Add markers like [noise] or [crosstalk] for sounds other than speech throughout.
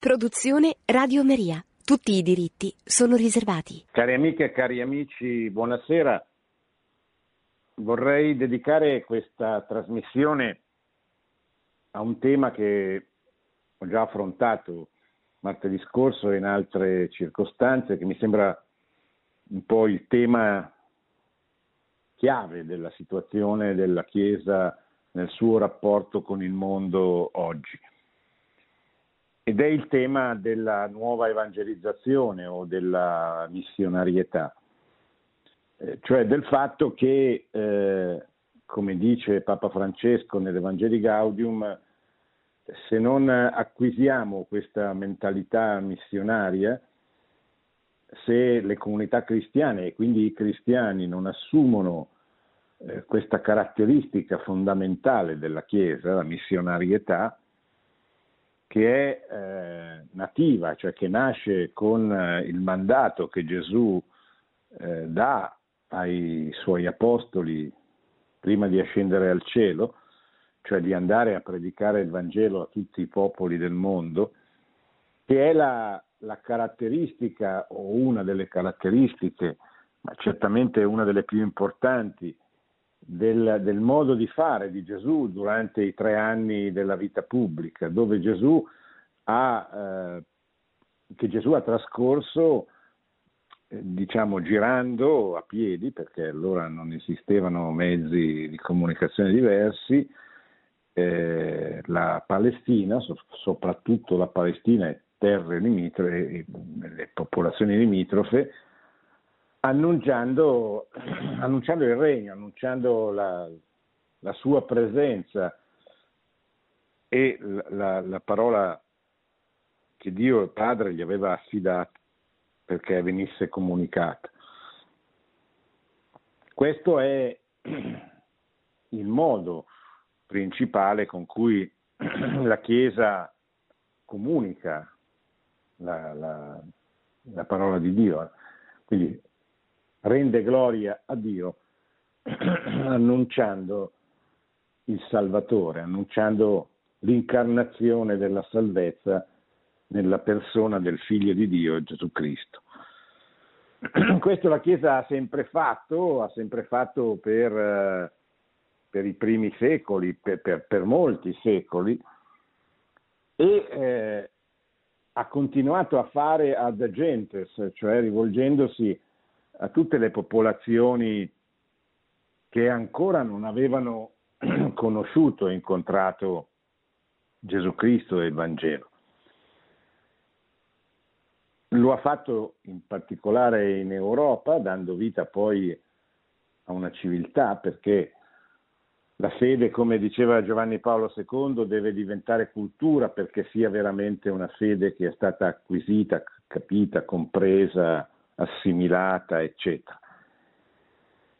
Produzione Radio Maria. Tutti i diritti sono riservati. Cari amiche e cari amici, buonasera. Vorrei dedicare questa trasmissione a un tema che ho già affrontato martedì scorso e in altre circostanze, che mi sembra un po' il tema chiave della situazione della Chiesa nel suo rapporto con il mondo oggi ed è il tema della nuova evangelizzazione o della missionarietà, eh, cioè del fatto che, eh, come dice Papa Francesco nell'Evangeli Gaudium, se non acquisiamo questa mentalità missionaria, se le comunità cristiane e quindi i cristiani non assumono eh, questa caratteristica fondamentale della Chiesa, la missionarietà, che è eh, nativa, cioè che nasce con eh, il mandato che Gesù eh, dà ai suoi apostoli prima di ascendere al cielo, cioè di andare a predicare il Vangelo a tutti i popoli del mondo, che è la, la caratteristica o una delle caratteristiche, ma certamente una delle più importanti del, del, modo di fare di Gesù durante i tre anni della vita pubblica, dove Gesù ha, eh, che Gesù ha trascorso eh, diciamo girando a piedi, perché allora non esistevano mezzi di comunicazione diversi, eh, la Palestina, so, soprattutto la Palestina e terre limitrofe, le popolazioni limitrofe, annunciando, annunciando il regno, annunciando la, la sua presenza e la, la, la, parola che Dio il Padre gli aveva affidato perché venisse comunicata. Questo è il modo principale con cui la Chiesa comunica la, la parola di Dio. Quindi rende gloria a Dio [clears throat] annunciando il Salvatore, annunciando l'incarnazione della salvezza nella persona del Figlio di Dio, Gesù Cristo. [clears throat] Questo la Chiesa ha sempre fatto, ha sempre fatto per, eh, per i primi secoli, per, per, per molti secoli, e eh, ha continuato a fare ad agentes, cioè rivolgendosi a tutte le popolazioni che ancora non avevano [clears throat] conosciuto e incontrato Gesù Cristo e il Vangelo. Lo ha fatto in particolare in Europa, dando vita poi a una civiltà, perché la fede, come diceva Giovanni Paolo II, deve diventare cultura perché sia veramente una fede che è stata acquisita, capita, compresa, assimilata, eccetera.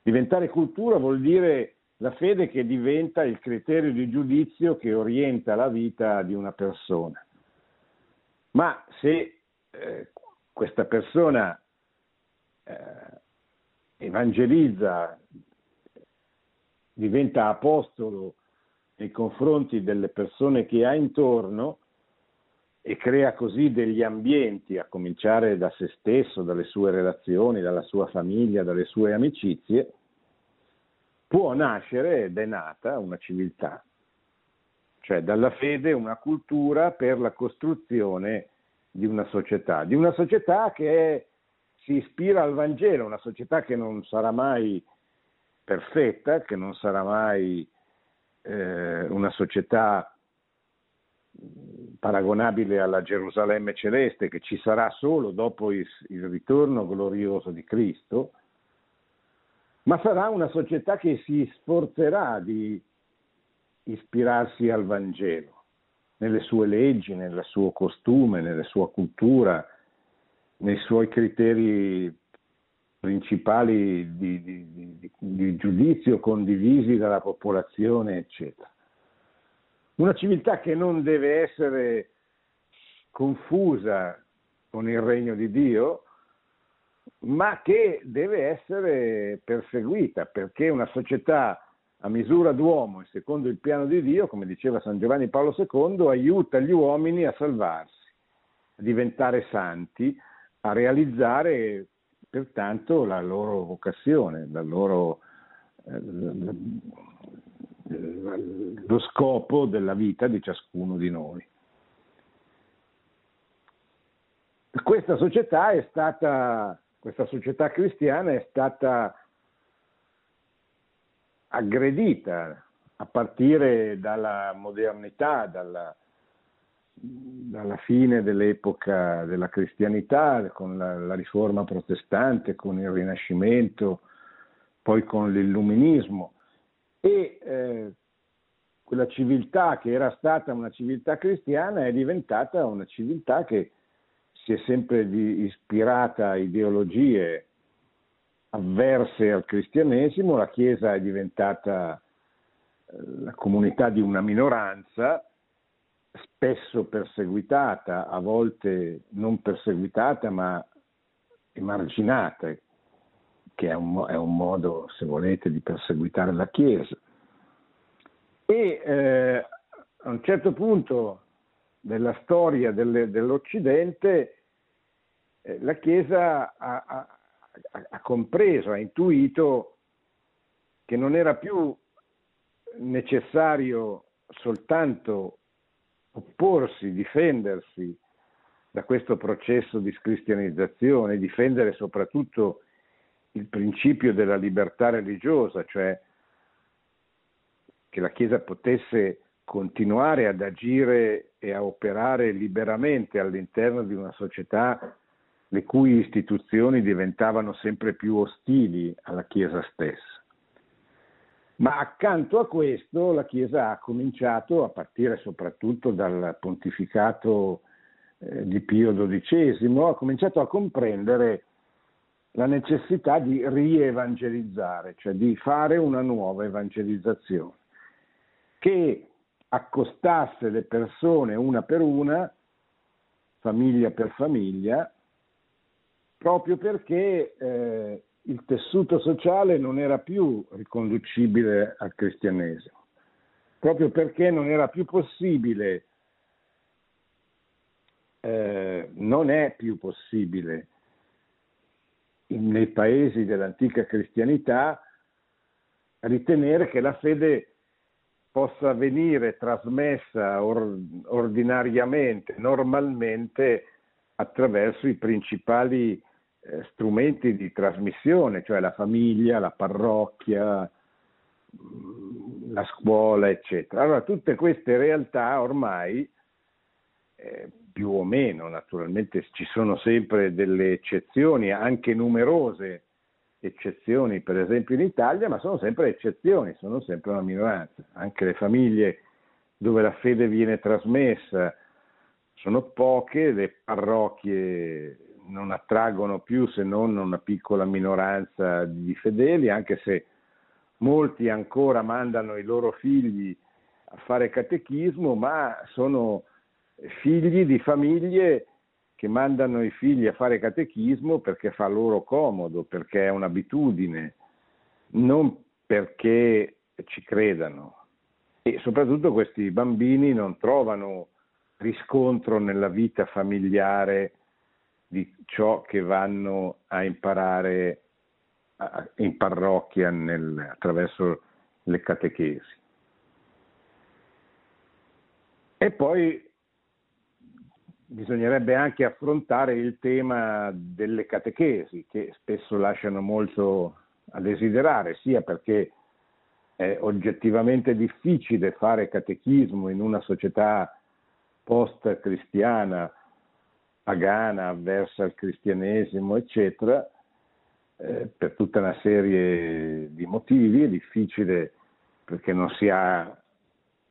Diventare cultura vuol dire la fede che diventa il criterio di giudizio che orienta la vita di una persona. Ma se eh, questa persona eh, evangelizza, diventa apostolo nei confronti delle persone che ha intorno, e crea così degli ambienti, a cominciare da se stesso, dalle sue relazioni, dalla sua famiglia, dalle sue amicizie, può nascere ed è nata una civiltà, cioè dalla fede una cultura per la costruzione di una società, di una società che si ispira al Vangelo, una società che non sarà mai perfetta, che non sarà mai eh, una società paragonabile alla Gerusalemme celeste che ci sarà solo dopo il, il ritorno glorioso di Cristo, ma sarà una società che si sforzerà di ispirarsi al Vangelo, nelle sue leggi, nel suo costume, nella sua cultura, nei suoi criteri principali di, di, di, di giudizio condivisi dalla popolazione, eccetera. Una civiltà che non deve essere confusa con il regno di Dio, ma che deve essere perseguita, perché una società a misura d'uomo e secondo il piano di Dio, come diceva San Giovanni Paolo II, aiuta gli uomini a salvarsi. diventare santi, a realizzare pertanto la loro vocazione, la loro, eh, lo scopo della vita di ciascuno di noi. Questa società è stata, questa società cristiana è stata aggredita a partire dalla modernità, dalla, dalla fine dell'epoca della cristianità, con la, la, riforma protestante, con il Rinascimento, poi con l'illuminismo e eh, quella civiltà che era stata una civiltà cristiana è diventata una civiltà che si è sempre ispirata a ideologie avverse al cristianesimo, la Chiesa è diventata eh, la comunità di una minoranza, spesso perseguitata, a volte non perseguitata ma emarginata, che è un, è un modo, se volete, di perseguitare la Chiesa. E eh, a un certo punto della storia delle, dell'Occidente eh, la Chiesa ha, ha, ha compreso, ha intuito che non era più necessario soltanto opporsi, difendersi da questo processo di scristianizzazione, difendere soprattutto il principio della libertà religiosa, cioè che la Chiesa potesse continuare ad agire e a operare liberamente all'interno di una società le cui istituzioni diventavano sempre più ostili alla Chiesa stessa. Ma accanto a questo la Chiesa ha cominciato, a partire soprattutto dal pontificato eh, di Pio XII, ha cominciato a comprendere la necessità di rievangelizzare, cioè di fare una nuova evangelizzazione, che accostasse le persone una per una, famiglia per famiglia, proprio perché eh, il tessuto sociale non era più riconducibile al cristianesimo, proprio perché non era più possibile, eh, non è più possibile nei paesi dell'antica cristianità ritenere che la fede possa venire trasmessa or, ordinariamente, normalmente, attraverso i principali eh, strumenti di trasmissione, cioè la famiglia, la parrocchia, mm, la scuola, eccetera. Allora, tutte queste realtà ormai, eh, più o meno, naturalmente ci sono sempre delle eccezioni, anche numerose eccezioni, per esempio in Italia, ma sono sempre eccezioni, sono sempre una minoranza. Anche le famiglie dove la fede viene trasmessa sono poche, le parrocchie non attraggono più se non una piccola minoranza di fedeli, anche se molti ancora mandano i loro figli a fare catechismo, ma sono figli di famiglie che mandano i figli a fare catechismo perché fa loro comodo, perché è un'abitudine, non perché ci credano. E soprattutto questi bambini non trovano riscontro nella vita familiare di ciò che vanno a imparare in parrocchia nel, attraverso le catechesi. E poi bisognerebbe anche affrontare il tema delle catechesi, che spesso lasciano molto a desiderare, sia perché è oggettivamente difficile fare catechismo in una società post-cristiana pagana, avversa al cristianesimo, eccetera, eh, per tutta una serie di motivi, è difficile perché non si, ha,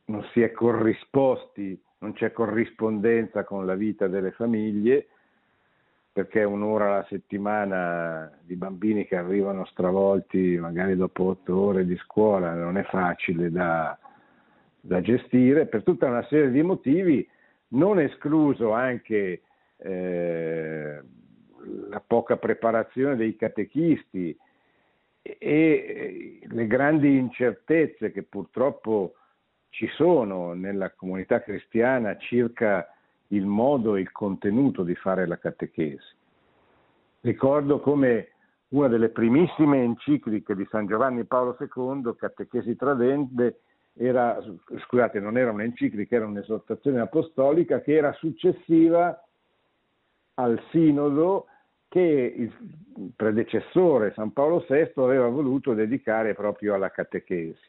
non si è corrisposti, non c'è corrispondenza con la vita delle famiglie, perché un'ora alla settimana di bambini che arrivano stravolti magari dopo otto ore di scuola non è facile da, da gestire, per tutta una serie di motivi, non escluso anche eh, la poca preparazione dei catechisti e, e le grandi incertezze che purtroppo ci sono nella comunità cristiana circa il modo e il contenuto di fare la catechesi. Ricordo come una delle primissime encicliche di San Giovanni Paolo II, Catechesi Tradende, era, scusate, non era un'enciclica, era un'esortazione apostolica che era successiva al sinodo che il predecessore San Paolo VI aveva voluto dedicare proprio alla catechesi.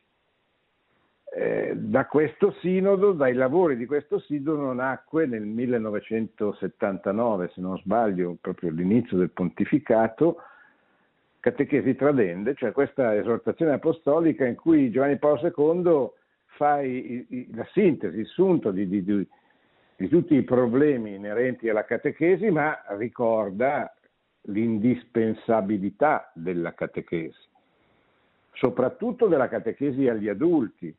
Eh, da questo sinodo, dai lavori di questo sinodo nacque nel 1979, se non sbaglio, proprio all'inizio del pontificato, Catechesi Tradende, cioè questa esortazione apostolica in cui Giovanni Paolo II fa i, i, la sintesi, il sunto di, di, di, di tutti i problemi inerenti alla catechesi, ma ricorda l'indispensabilità della catechesi, soprattutto della catechesi agli adulti,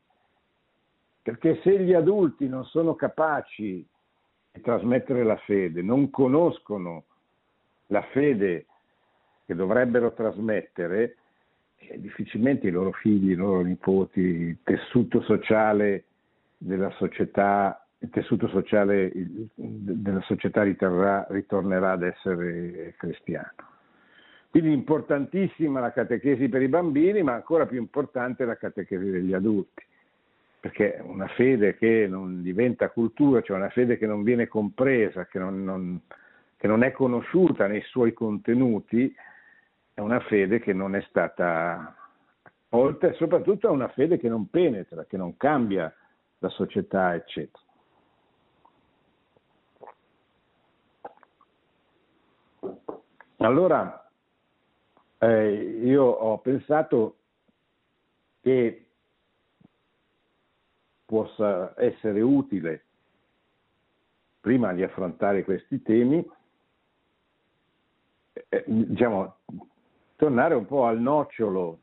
perché se gli adulti non sono capaci di trasmettere la fede, non conoscono la fede che dovrebbero trasmettere, eh, difficilmente i loro figli, i loro nipoti, il tessuto sociale della società, il tessuto sociale della società riterrà, ritornerà ad essere cristiano. Quindi importantissima la catechesi per i bambini, ma ancora più importante la catechesi degli adulti perché una fede che non diventa cultura, cioè una fede che non viene compresa, che non, non, che non è conosciuta nei suoi contenuti, è una fede che non è stata accolta e soprattutto è una fede che non penetra, che non cambia la società, eccetera. Allora, eh, io ho pensato che possa essere utile prima di affrontare questi temi, eh, diciamo, tornare un po' al nocciolo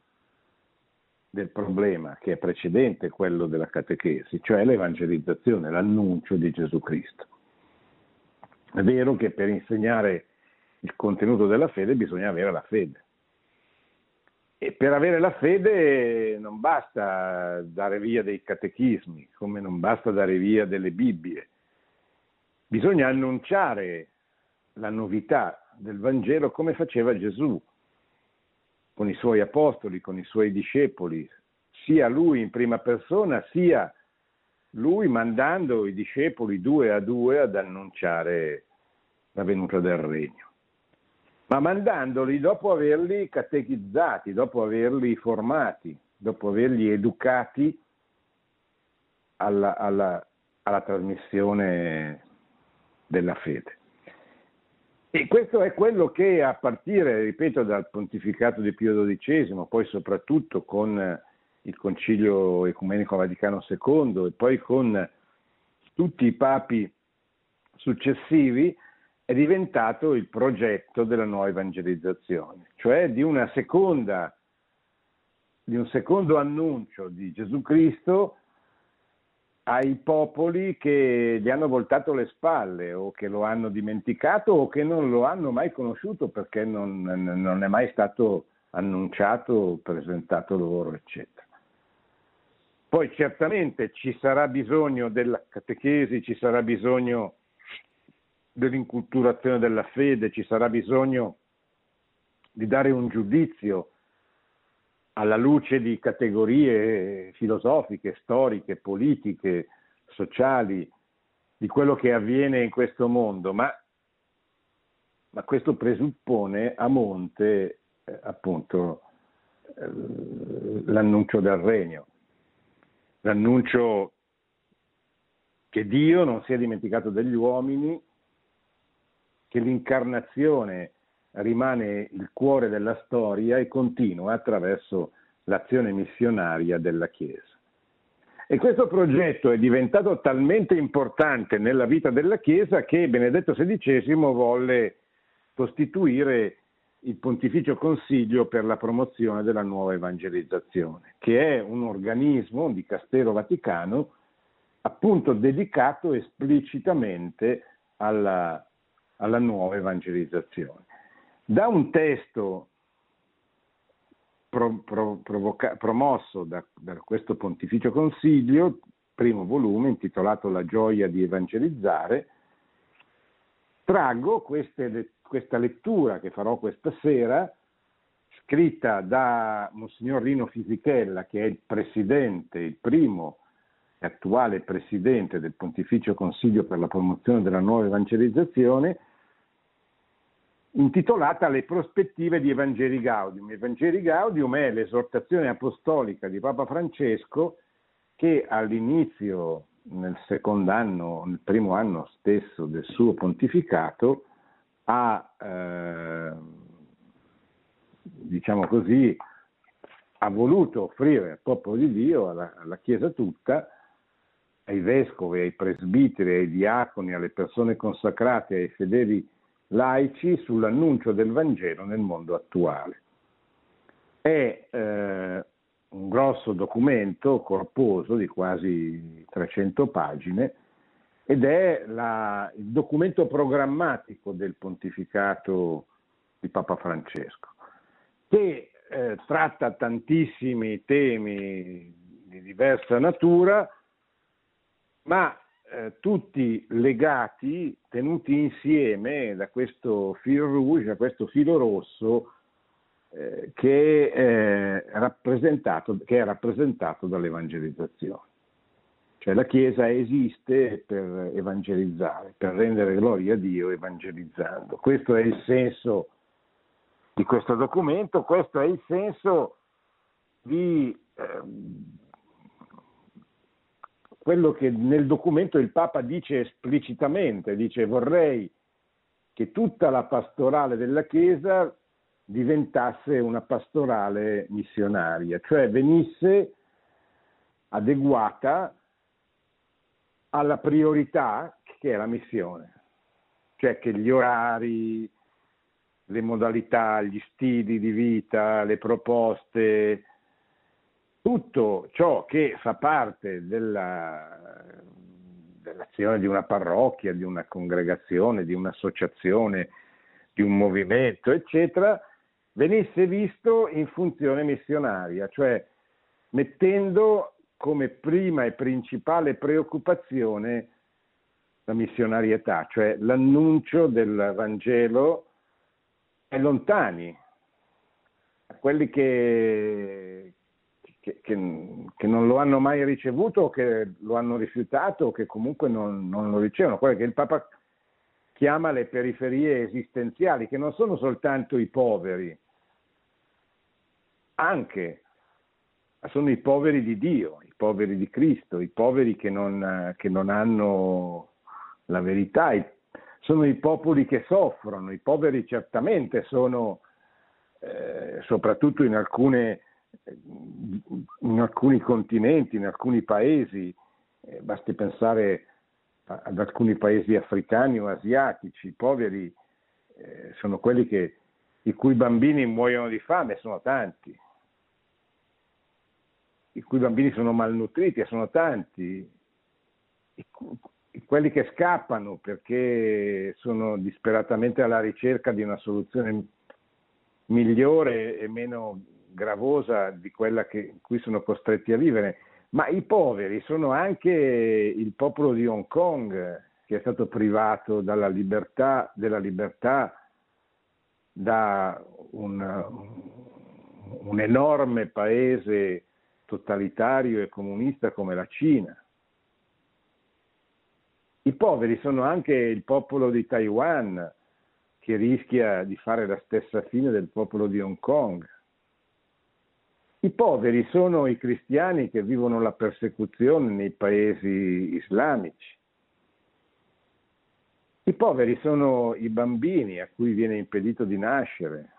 del problema che è precedente quello della catechesi, cioè l'evangelizzazione, l'annuncio di Gesù Cristo. È vero che per insegnare il contenuto della fede bisogna avere la fede. E per avere la fede non basta dare via dei catechismi, come non basta dare via delle Bibbie. Bisogna annunciare la novità del Vangelo come faceva Gesù, con i suoi apostoli, con i suoi discepoli, sia lui in prima persona, sia lui mandando i discepoli due a due ad annunciare la venuta del regno ma mandandoli dopo averli catechizzati, dopo averli formati, dopo averli educati alla, alla, alla trasmissione della fede. E questo è quello che a partire, ripeto, dal pontificato di Pio XII, poi soprattutto con il Concilio Ecumenico Vaticano II e poi con tutti i papi successivi, è diventato il progetto della nuova evangelizzazione, cioè di, seconda, di un secondo annuncio di Gesù Cristo ai popoli che gli hanno voltato le spalle o che lo hanno dimenticato o che non lo hanno mai conosciuto perché non, non è mai stato annunciato, presentato loro, eccetera. Poi certamente ci sarà bisogno della catechesi, ci sarà bisogno dell'inculturazione della fede, ci sarà bisogno di dare un giudizio alla luce di categorie filosofiche, storiche, politiche, sociali, di quello che avviene in questo mondo, ma, ma questo presuppone a monte eh, appunto eh, l'annuncio del regno, l'annuncio che Dio non si è dimenticato degli uomini, che l'incarnazione rimane il cuore della storia e continua attraverso l'azione missionaria della Chiesa. E questo progetto è diventato talmente importante nella vita della Chiesa che Benedetto XVI volle costituire il Pontificio Consiglio per la promozione della nuova evangelizzazione, che è un organismo un dicastero vaticano appunto dedicato esplicitamente alla alla nuova evangelizzazione. Da un testo pro, pro, provoca, promosso da, da questo Pontificio Consiglio, primo volume intitolato La gioia di evangelizzare, estraggo queste, questa lettura che farò questa sera, scritta da Monsignor Rino Fisichella, che è il presidente, il primo e attuale presidente del Pontificio Consiglio per la promozione della nuova evangelizzazione, intitolata Le prospettive di Evangeli Gaudium. Evangeli Gaudium è l'esortazione apostolica di Papa Francesco che all'inizio, nel secondo anno, nel primo anno stesso del suo pontificato, ha, eh, diciamo così, ha voluto offrire al popolo di Dio, alla, alla Chiesa tutta, ai vescovi, ai presbiteri, ai diaconi, alle persone consacrate, ai fedeli laici sull'annuncio del Vangelo nel mondo attuale. È eh, un grosso documento corposo di quasi 300 pagine ed è la, il documento programmatico del pontificato di Papa Francesco, che eh, tratta tantissimi temi di diversa natura, ma eh, tutti legati, tenuti insieme da questo fil rouge, da questo filo rosso eh, che, eh, rappresentato, che è rappresentato dall'evangelizzazione. Cioè la Chiesa esiste per evangelizzare, per rendere gloria a Dio evangelizzando. Questo è il senso di questo documento, questo è il senso di eh, quello che nel documento il Papa dice esplicitamente, dice vorrei che tutta la pastorale della Chiesa diventasse una pastorale missionaria, cioè venisse adeguata alla priorità che è la missione, cioè che gli orari, le modalità, gli stili di vita, le proposte, tutto ciò che fa parte della, dell'azione di una parrocchia, di una congregazione, di un'associazione, di un movimento, eccetera, venisse visto in funzione missionaria, cioè mettendo come prima e principale preoccupazione la missionarietà, cioè l'annuncio del Vangelo ai lontani, a quelli che, che, che, che, non lo hanno mai ricevuto che lo hanno rifiutato che comunque non, non lo ricevono, quelle che il Papa chiama le periferie esistenziali, che non sono soltanto i poveri, anche, sono i poveri di Dio, i poveri di Cristo, i poveri che non, che non hanno la verità, sono i popoli che soffrono, i poveri certamente sono, eh, soprattutto in alcune in alcuni continenti, in alcuni paesi, eh, basti pensare ad alcuni paesi africani o asiatici, i poveri eh, sono quelli che, i cui bambini muoiono di fame, sono tanti, i cui bambini sono malnutriti, sono tanti, i, quelli che scappano perché sono disperatamente alla ricerca di una soluzione migliore e meno gravosa di quella che, in cui sono costretti a vivere, ma i poveri sono anche il popolo di Hong Kong che è stato privato dalla libertà, della libertà da un, un enorme paese totalitario e comunista come la Cina. I poveri sono anche il popolo di Taiwan che rischia di fare la stessa fine del popolo di Hong Kong. I poveri sono i cristiani che vivono la persecuzione nei paesi islamici. I poveri sono i bambini a cui viene impedito di nascere,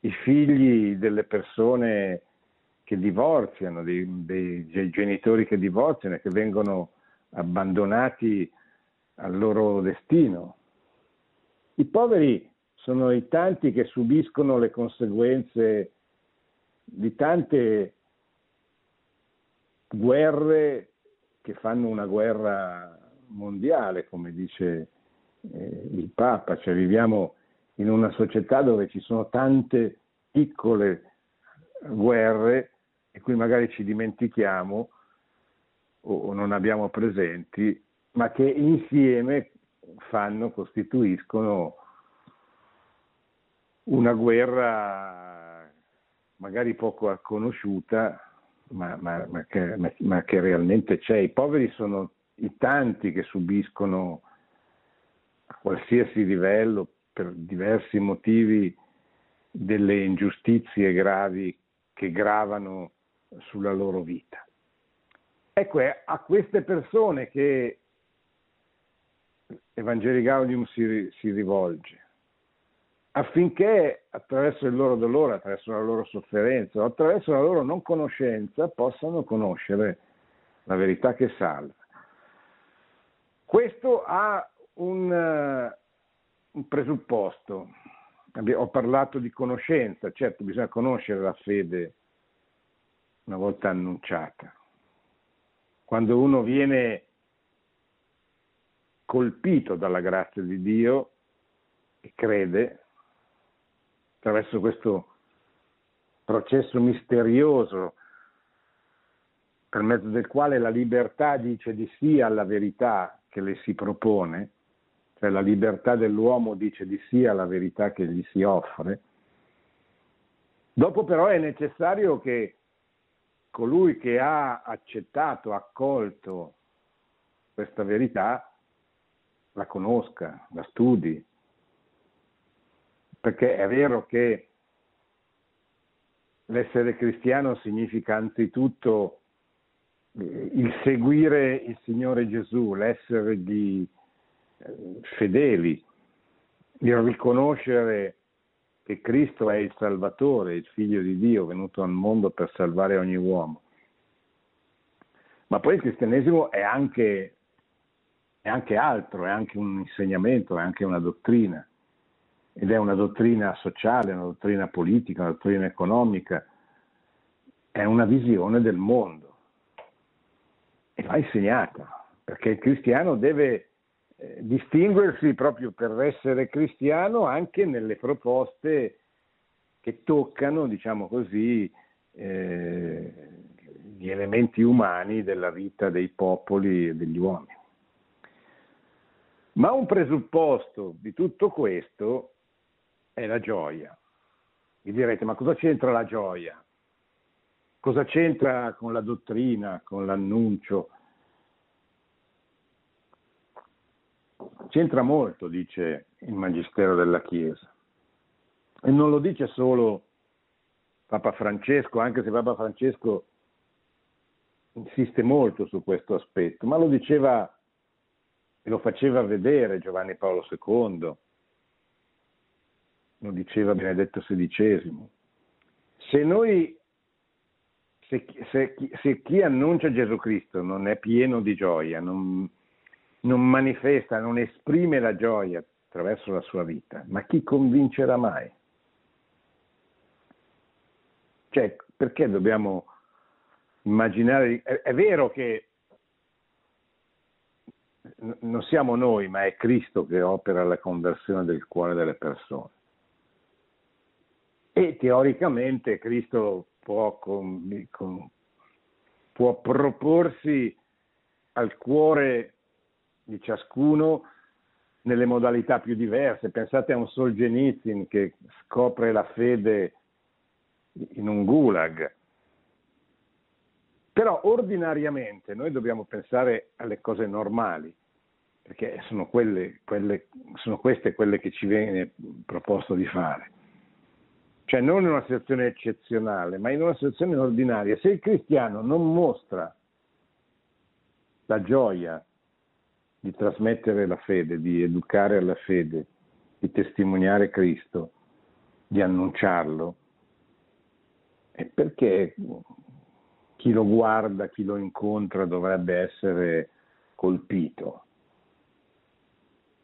i figli delle persone che divorziano, dei, dei, genitori che divorziano e che vengono abbandonati al loro destino. I poveri sono i tanti che subiscono le conseguenze di tante guerre che fanno una guerra mondiale, come dice eh, il Papa, cioè viviamo in una società dove ci sono tante piccole guerre di cui magari ci dimentichiamo o non abbiamo presenti, ma che insieme fanno, costituiscono una guerra magari poco conosciuta, ma, ma, ma, che, ma, che, realmente c'è. I poveri sono i tanti che subiscono a qualsiasi livello, per diversi motivi, delle ingiustizie gravi che gravano sulla loro vita. Ecco, è a queste persone che Evangeli Gaudium si, si rivolge, affinché attraverso il loro dolore, attraverso la loro sofferenza, attraverso la loro non conoscenza, possano conoscere la verità che salva. Questo ha un, uh, un presupposto. Ho parlato di conoscenza, certo bisogna conoscere la fede una volta annunciata. Quando uno viene colpito dalla grazia di Dio e crede, attraverso questo processo misterioso per mezzo del quale la libertà dice di sì alla verità che le si propone, cioè la libertà dell'uomo dice di sì alla verità che gli si offre, dopo però è necessario che colui che ha accettato, accolto questa verità, la conosca, la studi, perché è vero che l'essere cristiano significa anzitutto eh, il seguire il Signore Gesù, l'essergli eh, fedeli, il riconoscere che Cristo è il Salvatore, il Figlio di Dio venuto al mondo per salvare ogni uomo. Ma poi il cristianesimo è anche, è anche altro, è anche un insegnamento, è anche una dottrina ed è una dottrina sociale, una dottrina politica, una dottrina economica, è una visione del mondo e va insegnata, perché il cristiano deve eh, distinguersi proprio per essere cristiano anche nelle proposte che toccano, diciamo così, eh, gli elementi umani della vita dei popoli e degli uomini. Ma un presupposto di tutto questo è la gioia. Mi direte, ma cosa c'entra la gioia? Cosa c'entra con la dottrina, con l'annuncio? C'entra molto, dice il Magistero della Chiesa. E non lo dice solo Papa Francesco, anche se Papa Francesco insiste molto su questo aspetto, ma lo diceva e lo faceva vedere Giovanni Paolo II, lo diceva Benedetto XVI. Se noi, se, se, se chi annuncia Gesù Cristo non è pieno di gioia, non, non manifesta, non esprime la gioia attraverso la sua vita, ma chi convincerà mai? Cioè, perché dobbiamo immaginare... È, è vero che non siamo noi, ma è Cristo che opera la conversione del cuore delle persone e teoricamente Cristo può, con, con, può proporsi al cuore di ciascuno nelle modalità più diverse. Pensate a un Solzhenitsyn che scopre la fede in un gulag. Però ordinariamente noi dobbiamo pensare alle cose normali, perché sono, quelle, quelle, sono queste quelle che ci viene proposto di fare cioè non in una situazione eccezionale, ma in una situazione ordinaria. Se il cristiano non mostra la gioia di trasmettere la fede, di educare alla fede, di testimoniare Cristo, di annunciarlo, è perché chi lo guarda, chi lo incontra dovrebbe essere colpito.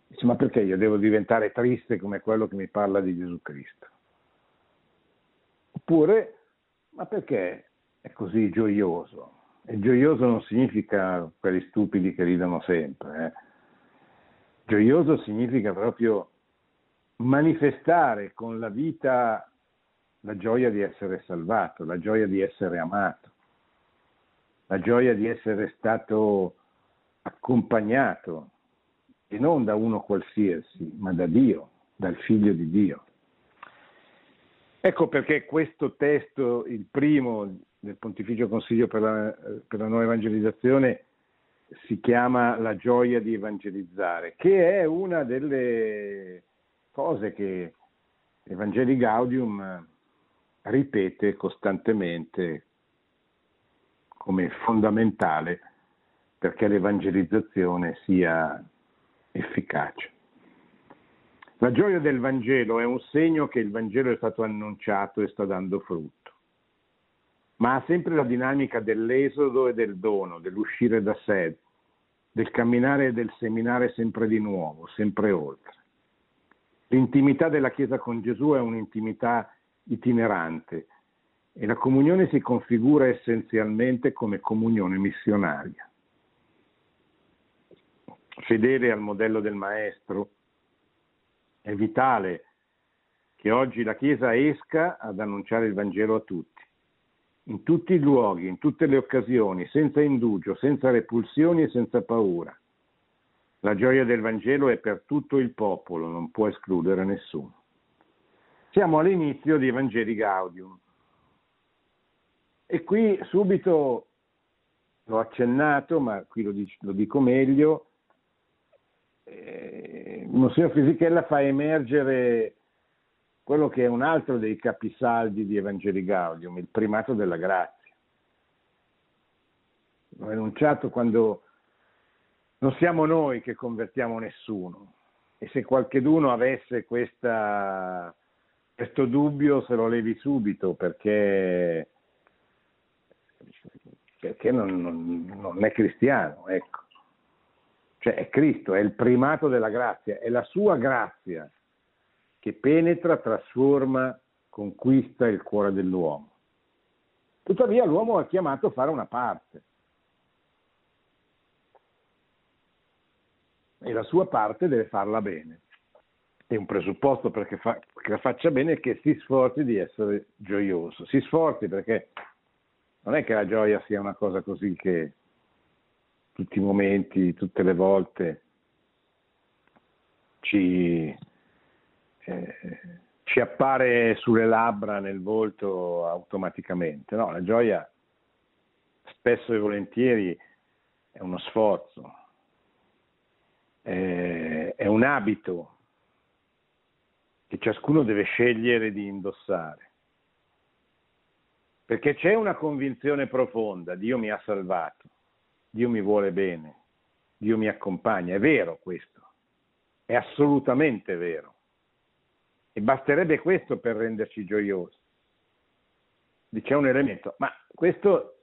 Dice, ma perché io devo diventare triste come quello che mi parla di Gesù Cristo? Oppure, ma perché è così gioioso? E gioioso non significa quelli stupidi che ridono sempre. Eh. Gioioso significa proprio manifestare con la vita la gioia di essere salvato, la gioia di essere amato, la gioia di essere stato accompagnato, e non da uno qualsiasi, ma da Dio, dal figlio di Dio. Ecco perché questo testo, il primo del Pontificio Consiglio per la, per la Nuova Evangelizzazione, si chiama La gioia di evangelizzare, che è una delle cose che Evangeli Gaudium ripete costantemente come fondamentale perché l'evangelizzazione sia efficace. La gioia del Vangelo è un segno che il Vangelo è stato annunciato e sta dando frutto, ma ha sempre la dinamica dell'esodo e del dono, dell'uscire da sé, del camminare e del seminare sempre di nuovo, sempre oltre. L'intimità della Chiesa con Gesù è un'intimità itinerante e la comunione si configura essenzialmente come comunione missionaria. Fedele al modello del Maestro, è vitale che oggi la Chiesa esca ad annunciare il Vangelo a tutti, in tutti i luoghi, in tutte le occasioni, senza indugio, senza repulsioni e senza paura. La gioia del Vangelo è per tutto il popolo, non può escludere nessuno. Siamo all'inizio di Evangeli Gaudium. E qui subito, l'ho accennato, ma qui lo dico meglio, eh, Monsignor Fisichella fa emergere quello che è un altro dei capisaldi di Evangeli Gaudium, il primato della grazia. L'ho enunciato quando non siamo noi che convertiamo nessuno e se qualcheduno avesse questa questo dubbio se lo levi subito perché, perché non, non, non, è cristiano, ecco. Cioè è Cristo, è il primato della grazia, è la sua grazia che penetra, trasforma, conquista il cuore dell'uomo. Tuttavia l'uomo è chiamato a fare una parte. E la sua parte deve farla bene è un presupposto perché fa, che la faccia bene è che si sforzi di essere gioioso. Si sforzi perché non è che la gioia sia una cosa così che tutti i momenti, tutte le volte ci, eh, ci appare sulle labbra, nel volto automaticamente. No, la gioia spesso e volentieri è uno sforzo, è, è un abito che ciascuno deve scegliere di indossare. Perché c'è una convinzione profonda, Dio mi ha salvato, Dio mi vuole bene, Dio mi accompagna, è vero questo, è assolutamente vero. E basterebbe questo per renderci gioiosi. C'è un elemento, ma questo,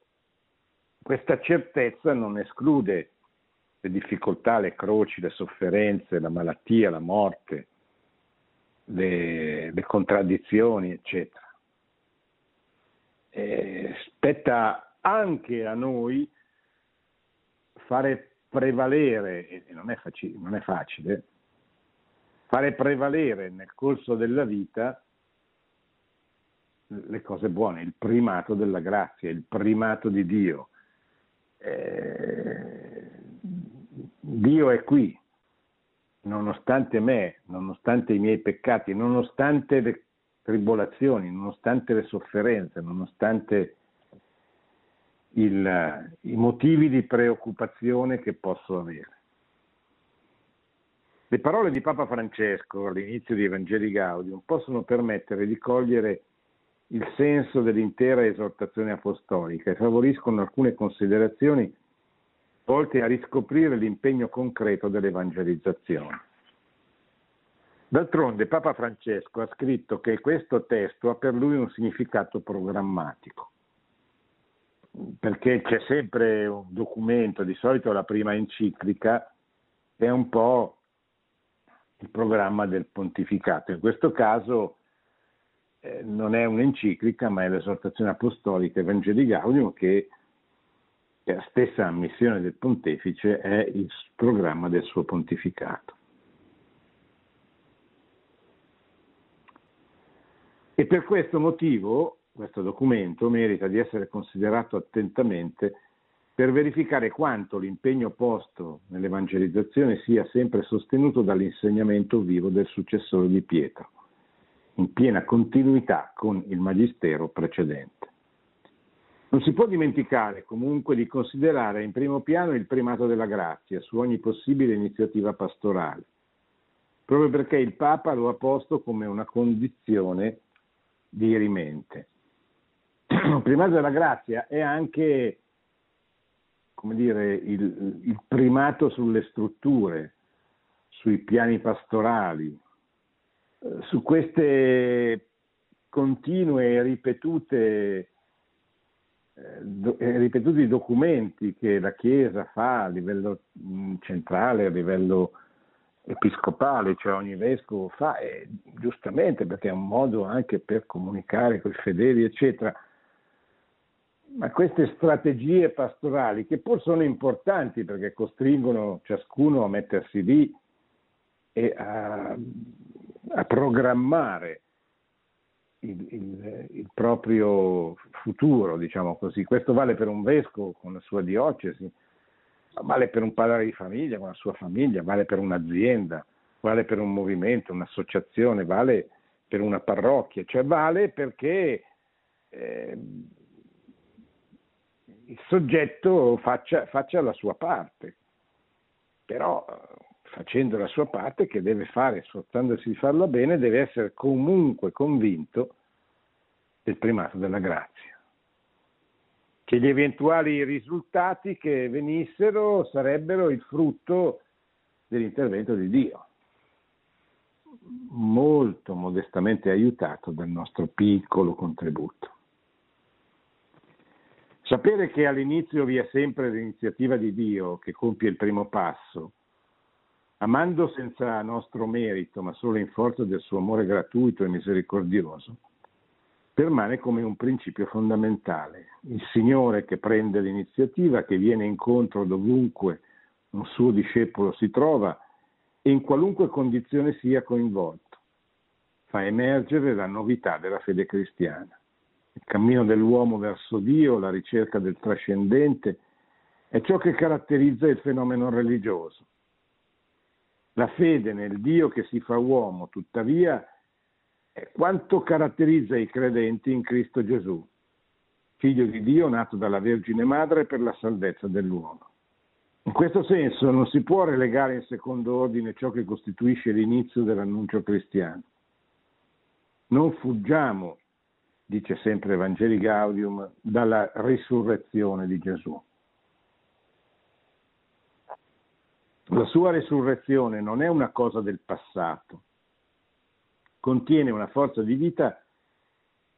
questa certezza non esclude le difficoltà, le croci, le sofferenze, la malattia, la morte, le, le contraddizioni, eccetera. E spetta anche a noi fare prevalere, e non è, facile, non è facile, fare prevalere nel corso della vita le cose buone, il primato della grazia, il primato di Dio. Eh, Dio è qui, nonostante me, nonostante i miei peccati, nonostante le tribolazioni, nonostante le sofferenze, nonostante il, i motivi di preoccupazione che posso avere. Le parole di Papa Francesco all'inizio di Evangeli Gaudium possono permettere di cogliere il senso dell'intera esortazione apostolica e favoriscono alcune considerazioni volte a riscoprire l'impegno concreto dell'evangelizzazione. D'altronde Papa Francesco ha scritto che questo testo ha per lui un significato programmatico, perché c'è sempre un documento, di solito la prima enciclica, è un po' il programma del pontificato. In questo caso eh, non è un'enciclica, ma è l'esortazione apostolica Evangeli Gaudium che la stessa ammissione del pontefice è il programma del suo pontificato. E per questo motivo questo documento merita di essere considerato attentamente per verificare quanto l'impegno posto nell'evangelizzazione sia sempre sostenuto dall'insegnamento vivo del successore di Pietro, in piena continuità con il magistero precedente. Non si può dimenticare comunque di considerare in primo piano il primato della grazia su ogni possibile iniziativa pastorale, proprio perché il Papa lo ha posto come una condizione dirimente. [clears throat] Primato della grazia è anche come dire, il, il primato sulle strutture, sui piani pastorali, eh, su queste continue e ripetute eh, ripetuti documenti che la Chiesa fa a livello mm, centrale, a livello episcopale, cioè ogni vescovo fa, e giustamente perché è un modo anche per comunicare con i fedeli, eccetera. Ma queste strategie pastorali, che pur sono importanti perché costringono ciascuno a mettersi lì e a, a programmare il, il, il, proprio futuro, diciamo così. Questo vale per un vescovo con la sua diocesi, vale per un padre di famiglia con la sua famiglia, vale per un'azienda, vale per un movimento, un'associazione, vale per una parrocchia, cioè vale perché eh, il soggetto faccia, faccia la sua parte, però facendo la sua parte che deve fare, sforzandosi di farla bene, deve essere comunque convinto del primato della grazia. Che gli eventuali risultati che venissero sarebbero il frutto dell'intervento di Dio, molto modestamente aiutato dal nostro piccolo contributo. Sapere che all'inizio vi è sempre l'iniziativa di Dio che compie il primo passo amando senza nostro merito, ma solo in forza del suo amore gratuito e misericordioso, permane come un principio fondamentale. Il Signore che prende l'iniziativa, che viene incontro dovunque un suo discepolo si trova e in qualunque condizione sia coinvolto, fa emergere la novità della fede cristiana. Il cammino dell'uomo verso Dio, la ricerca del trascendente, è ciò che caratterizza il fenomeno religioso la fede nel Dio che si fa uomo, tuttavia, è quanto caratterizza i credenti in Cristo Gesù, figlio di Dio nato dalla Vergine Madre per la salvezza dell'uomo. In questo senso non si può relegare in secondo ordine ciò che costituisce l'inizio dell'annuncio cristiano. Non fuggiamo, dice sempre Vangeli Gaudium, dalla risurrezione di Gesù. La sua risurrezione non è una cosa del passato, contiene una forza di vita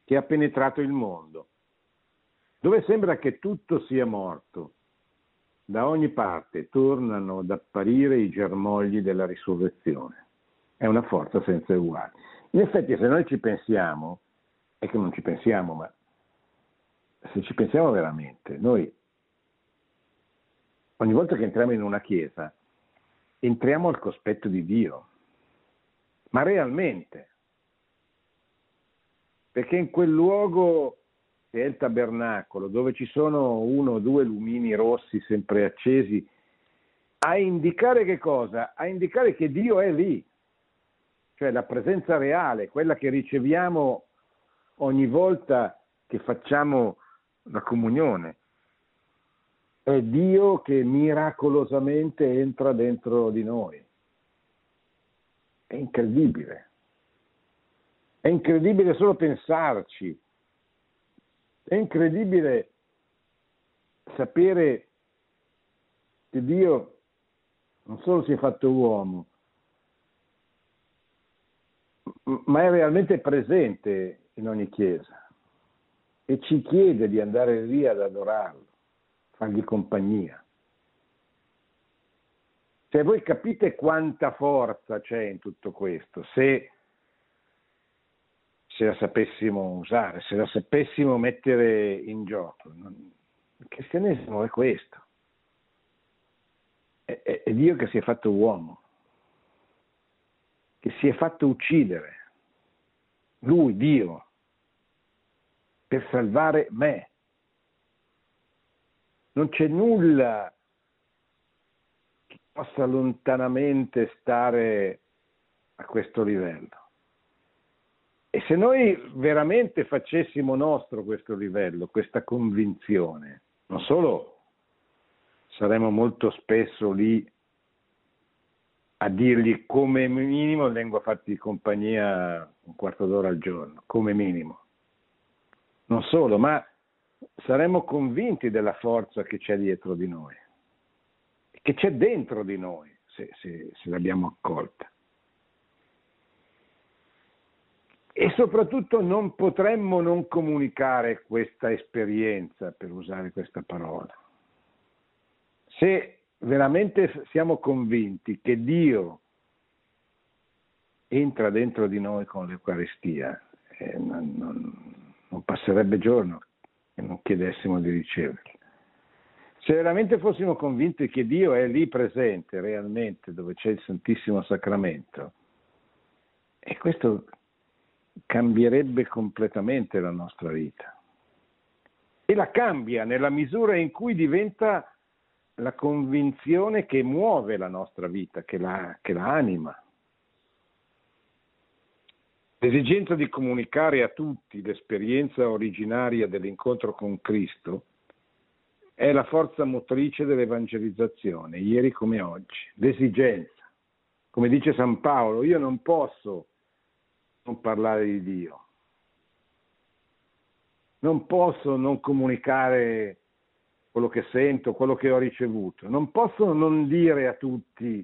che ha penetrato il mondo, dove sembra che tutto sia morto. Da ogni parte tornano ad apparire i germogli della risurrezione. È una forza senza uguali. In effetti, se noi ci pensiamo, è che non ci pensiamo, ma se ci pensiamo veramente, noi ogni volta che entriamo in una chiesa, entriamo al cospetto di Dio, ma realmente, perché in quel luogo che è il tabernacolo, dove ci sono uno o due lumini rossi sempre accesi, a indicare che cosa? A indicare che Dio è lì, cioè la presenza reale, quella che riceviamo ogni volta che facciamo la comunione è Dio che miracolosamente entra dentro di noi. È incredibile. È incredibile solo pensarci. È incredibile sapere che Dio non solo si è fatto uomo, ma è realmente presente in ogni chiesa e ci chiede di andare lì ad adorarlo fargli compagnia. Cioè voi capite quanta forza c'è in tutto questo, se, se la sapessimo usare, se la sapessimo mettere in gioco. Il cristianesimo è questo. È, è, è Dio che si è fatto uomo, che si è fatto uccidere. Lui, Dio, per salvare me non c'è nulla che possa lontanamente stare a questo livello. E se noi veramente facessimo nostro questo livello, questa convinzione, non solo saremmo molto spesso lì a dirgli come minimo vengo a farti compagnia un quarto d'ora al giorno, come minimo. Non solo, ma saremmo convinti della forza che c'è dietro di noi, che c'è dentro di noi, se, se, se l'abbiamo accolta. E soprattutto non potremmo non comunicare questa esperienza, per usare questa parola. Se veramente siamo convinti che Dio entra dentro di noi con l'Eucaristia, eh, non, non, non passerebbe giorno che non chiedessimo di riceverla. Se veramente fossimo convinti che Dio è lì presente realmente dove c'è il Santissimo Sacramento, e questo cambierebbe completamente la nostra vita. E la cambia nella misura in cui diventa la convinzione che muove la nostra vita, che la, che la anima. L'esigenza di comunicare a tutti l'esperienza originaria dell'incontro con Cristo è la forza motrice dell'evangelizzazione, ieri come oggi. L'esigenza. Come dice San Paolo, io non posso non parlare di Dio. Non posso non comunicare quello che sento, quello che ho ricevuto. Non posso non dire a tutti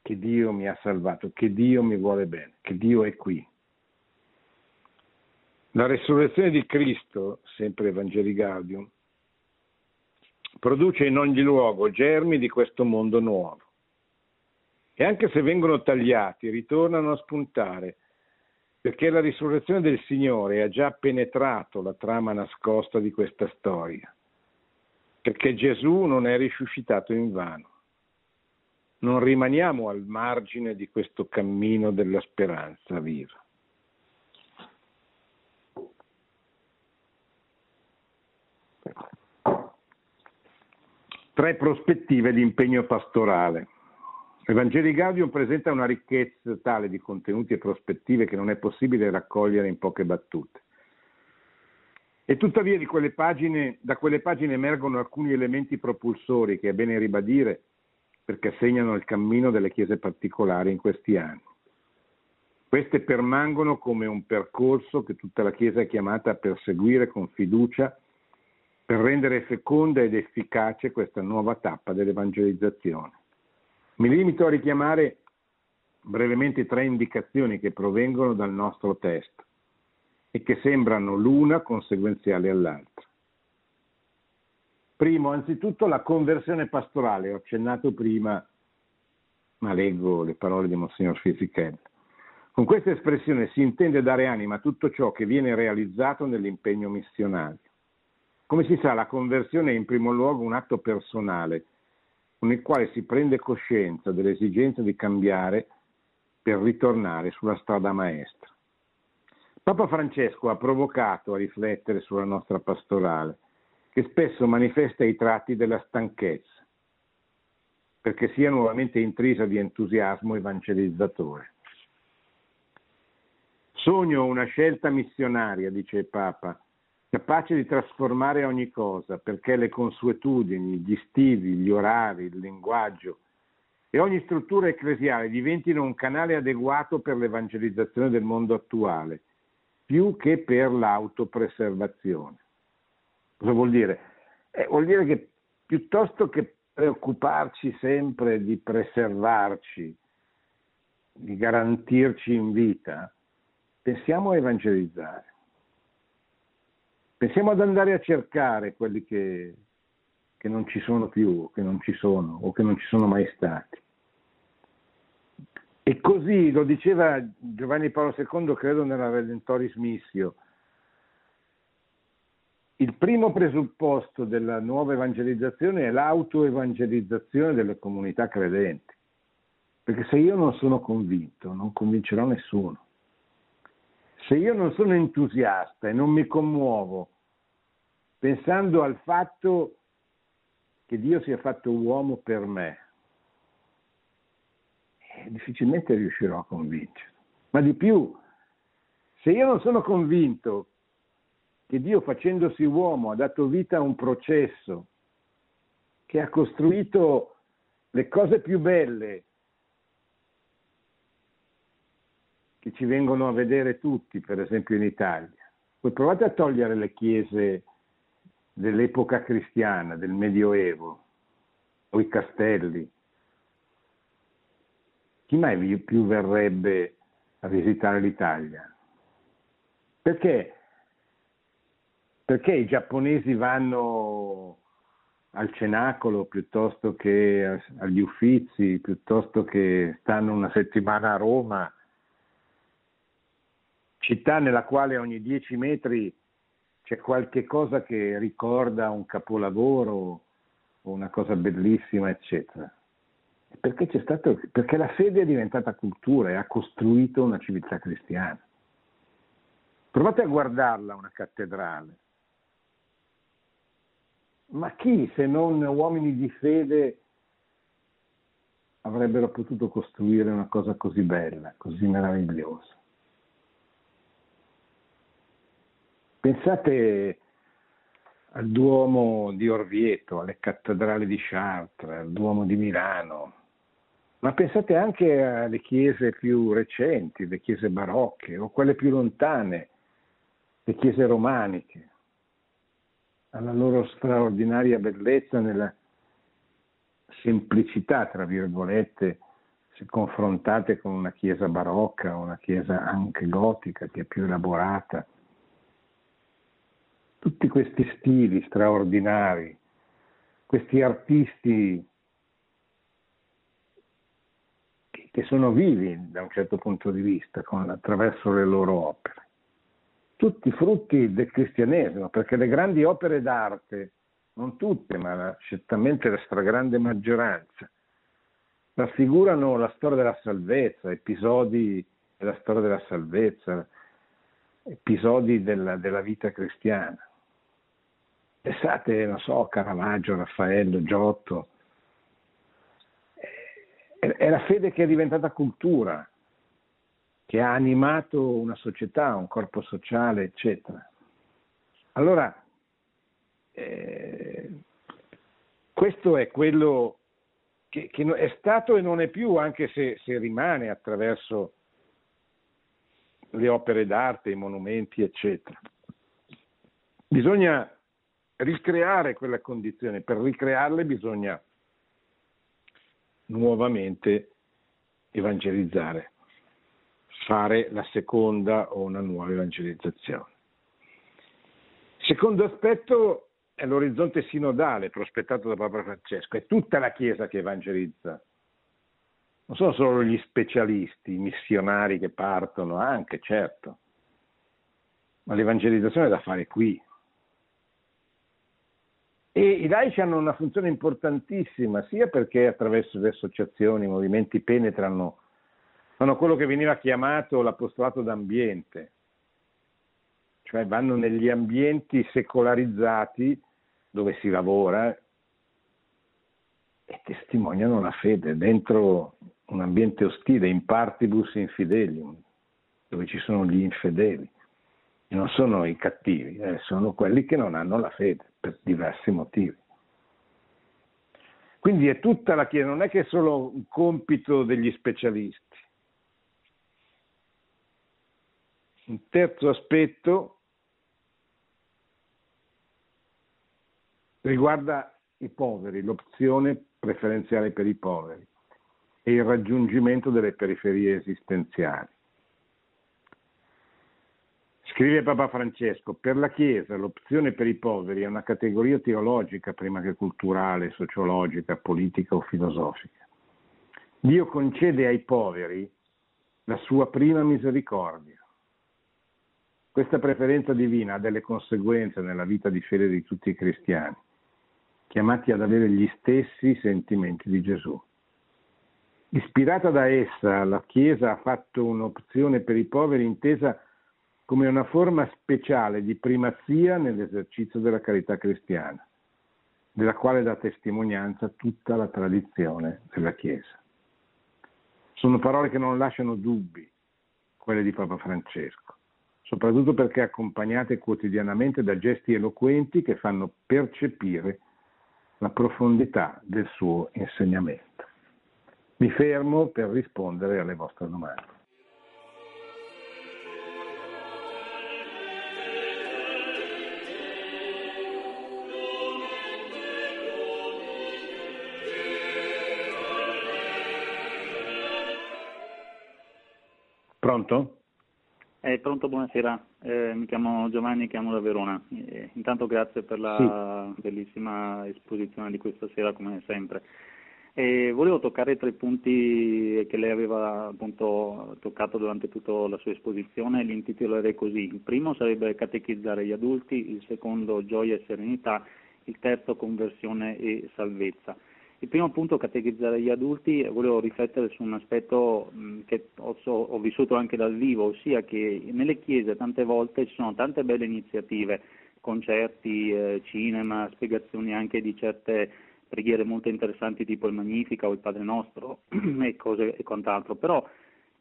che Dio mi ha salvato, che Dio mi vuole bene, che Dio è qui. La resurrezione di Cristo, sempre Evangeli Gaudium, produce in ogni luogo germi di questo mondo nuovo. E anche se vengono tagliati, ritornano a spuntare perché la risurrezione del Signore ha già penetrato la trama nascosta di questa storia, perché Gesù non è risuscitato in vano. Non rimaniamo al margine di questo cammino della speranza viva. Tre prospettive di impegno pastorale. L'Evangeli Gaudium presenta una ricchezza tale di contenuti e prospettive che non è possibile raccogliere in poche battute. E tuttavia quelle pagine, da quelle pagine emergono alcuni elementi propulsori che è bene ribadire perché segnano il cammino delle chiese particolari in questi anni. Queste permangono come un percorso che tutta la Chiesa è chiamata a perseguire con fiducia per rendere feconda ed efficace questa nuova tappa dell'evangelizzazione. Mi limito a richiamare brevemente tre indicazioni che provengono dal nostro testo e che sembrano l'una conseguenziale all'altra. Primo, anzitutto la conversione pastorale, ho accennato prima, ma leggo le parole di Monsignor Fisichella. Con questa espressione si intende dare anima a tutto ciò che viene realizzato nell'impegno missionario. Come si sa, la conversione è in primo luogo un atto personale con il quale si prende coscienza dell'esigenza di cambiare per ritornare sulla strada maestra. Papa Francesco ha provocato a riflettere sulla nostra pastorale, che spesso manifesta i tratti della stanchezza, perché sia nuovamente intrisa di entusiasmo evangelizzatore. Sogno una scelta missionaria, dice il Papa, capace di trasformare ogni cosa, perché le consuetudini, gli stili, gli orari, il linguaggio e ogni struttura ecclesiale diventino un canale adeguato per l'evangelizzazione del mondo attuale, più che per l'autopreservazione. Cosa vuol dire? Eh, vuol dire che piuttosto che preoccuparci sempre di preservarci, di garantirci in vita, pensiamo a evangelizzare. Pensiamo ad andare a cercare quelli che, che non ci sono più, che non ci sono o che non ci sono mai stati. E così lo diceva Giovanni Paolo II, credo nella Redentoris Missio. Il primo presupposto della nuova evangelizzazione è l'autoevangelizzazione delle comunità credenti. Perché se io non sono convinto, non convincerò nessuno. Se io non sono entusiasta e non mi commuovo pensando al fatto che Dio sia fatto uomo per me, difficilmente riuscirò a convincere. Ma di più, se io non sono convinto che Dio facendosi uomo ha dato vita a un processo che ha costruito le cose più belle che ci vengono a vedere tutti, per esempio in Italia. Poi provate a togliere le chiese dell'epoca cristiana, del Medioevo, o i castelli. Chi mai più verrebbe a visitare l'Italia? Perché? Perché i giapponesi vanno al cenacolo piuttosto che agli uffizi, piuttosto che stanno una settimana a Roma, città nella quale ogni dieci metri c'è qualche cosa che ricorda un capolavoro o una cosa bellissima, eccetera. Perché, stato, perché la fede è diventata cultura e ha costruito una civiltà cristiana. Provate a guardarla una cattedrale ma chi se non uomini di fede avrebbero potuto costruire una cosa così bella, così meravigliosa? Pensate al Duomo di Orvieto, alle cattedrali di Chartres, al Duomo di Milano, ma pensate anche alle chiese più recenti, le chiese barocche o quelle più lontane, le chiese romaniche alla loro straordinaria bellezza nella semplicità, tra virgolette, se confrontate con una chiesa barocca o una chiesa anche gotica che è più elaborata. Tutti questi stili straordinari, questi artisti che sono vivi da un certo punto di vista con, attraverso le loro opere tutti frutti del cristianesimo, perché le grandi opere d'arte, non tutte, ma certamente la stragrande maggioranza, raffigurano la storia della salvezza, episodi della storia della salvezza, episodi della, della vita cristiana. Pensate, non so, Caravaggio, Raffaello, Giotto. È la fede che è diventata cultura, che ha animato una società, un corpo sociale, eccetera. Allora, eh, questo è quello che, che, è stato e non è più, anche se, se rimane attraverso le opere d'arte, i monumenti, eccetera. Bisogna ricreare quella condizione, per ricrearle bisogna nuovamente evangelizzare fare la seconda o una nuova evangelizzazione. Secondo aspetto è l'orizzonte sinodale prospettato da Papa Francesco, è tutta la Chiesa che evangelizza, non sono solo gli specialisti, i missionari che partono, anche certo, ma l'evangelizzazione è da fare qui. E i laici hanno una funzione importantissima, sia perché attraverso le associazioni, i movimenti penetrano fanno quello che veniva chiamato l'apostolato d'ambiente, cioè vanno negli ambienti secolarizzati dove si lavora e testimoniano la fede dentro un ambiente ostile, in partibus infidelium, dove ci sono gli infedeli. Non sono i cattivi, eh, sono quelli che non hanno la fede per diversi motivi. Quindi è tutta la Chiesa, non è che è solo un compito degli specialisti. Un terzo aspetto riguarda i poveri, l'opzione preferenziale per i poveri e il raggiungimento delle periferie esistenziali. Scrive Papa Francesco, per la Chiesa l'opzione per i poveri è una categoria teologica prima che culturale, sociologica, politica o filosofica. Dio concede ai poveri la sua prima misericordia. Questa preferenza divina ha delle conseguenze nella vita di fede di tutti i cristiani, chiamati ad avere gli stessi sentimenti di Gesù. Ispirata da essa, la Chiesa ha fatto un'opzione per i poveri intesa come una forma speciale di primazia nell'esercizio della carità cristiana. della quale dà testimonianza tutta la tradizione della Chiesa. Sono parole che non lasciano dubbi, quelle di Papa Francesco, soprattutto perché accompagnate quotidianamente da gesti eloquenti che fanno percepire la profondità del suo insegnamento. Mi fermo per rispondere alle vostre domande. Pronto? Eh, pronto, buonasera. Eh, mi chiamo Giovanni, chiamo da Verona. Eh, intanto grazie per la sì. bellissima esposizione di questa sera, come sempre. volevo toccare tre punti che lei aveva appunto toccato durante tutta la sua esposizione, li intitolerei così. Il primo sarebbe catechizzare gli adulti, il secondo gioia e serenità, il terzo conversione e salvezza. Il primo punto, catechizzare gli adulti, volevo riflettere su un aspetto che ho, vissuto anche dal vivo, ossia che nelle chiese tante volte ci sono tante belle iniziative, concerti, eh, cinema, spiegazioni anche di certe preghiere molto interessanti tipo il Magnifica o il Padre Nostro [clears throat] e cose e quant'altro, però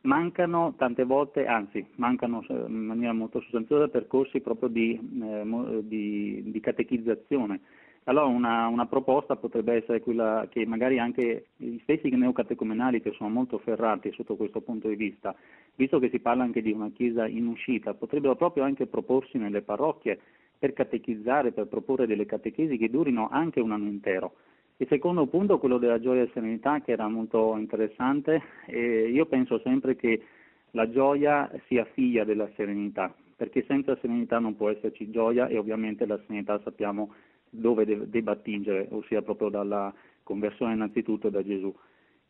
mancano tante volte, anzi mancano in maniera molto sostanziosa percorsi proprio di, eh, di, di catechizzazione allora una, una, proposta potrebbe essere quella che magari anche gli stessi neocatecumenali che sono molto ferrati sotto questo punto di vista, visto che si parla anche di una chiesa in uscita, potrebbero proprio anche proporsi nelle parrocchie per catechizzare, per proporre delle catechesi che durino anche un anno intero. Il secondo punto, quello della gioia e serenità, che era molto interessante, e io penso sempre che la gioia sia figlia della serenità, perché senza serenità non può esserci gioia e ovviamente la serenità sappiamo dove debba attingere, ossia proprio dalla conversione innanzitutto da Gesù.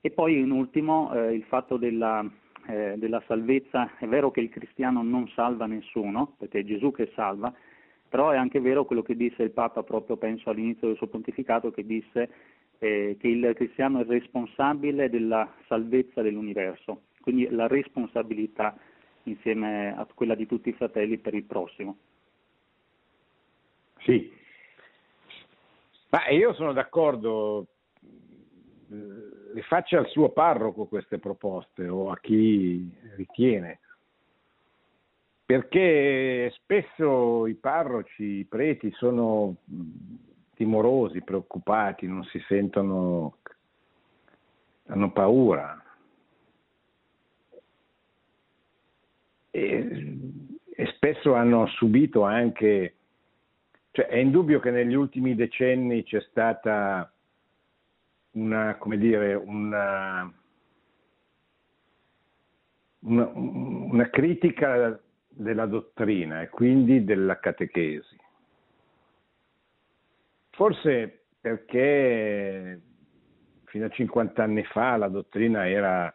E poi in ultimo eh, il fatto della, eh, della, salvezza, è vero che il cristiano non salva nessuno, perché è Gesù che salva, però è anche vero quello che disse il Papa proprio penso all'inizio del suo pontificato, che disse eh, che il cristiano è responsabile della salvezza dell'universo, quindi la responsabilità insieme a quella di tutti i fratelli per il prossimo. Sì, ma io sono d'accordo, le faccia al suo parroco queste proposte o a chi ritiene, perché spesso i parroci, i preti sono timorosi, preoccupati, non si sentono, hanno paura. E, e spesso hanno subito anche cioè, è indubbio che negli ultimi decenni c'è stata una, come dire, una, una, una critica della dottrina e quindi della catechesi. Forse perché fino a 50 anni fa la dottrina era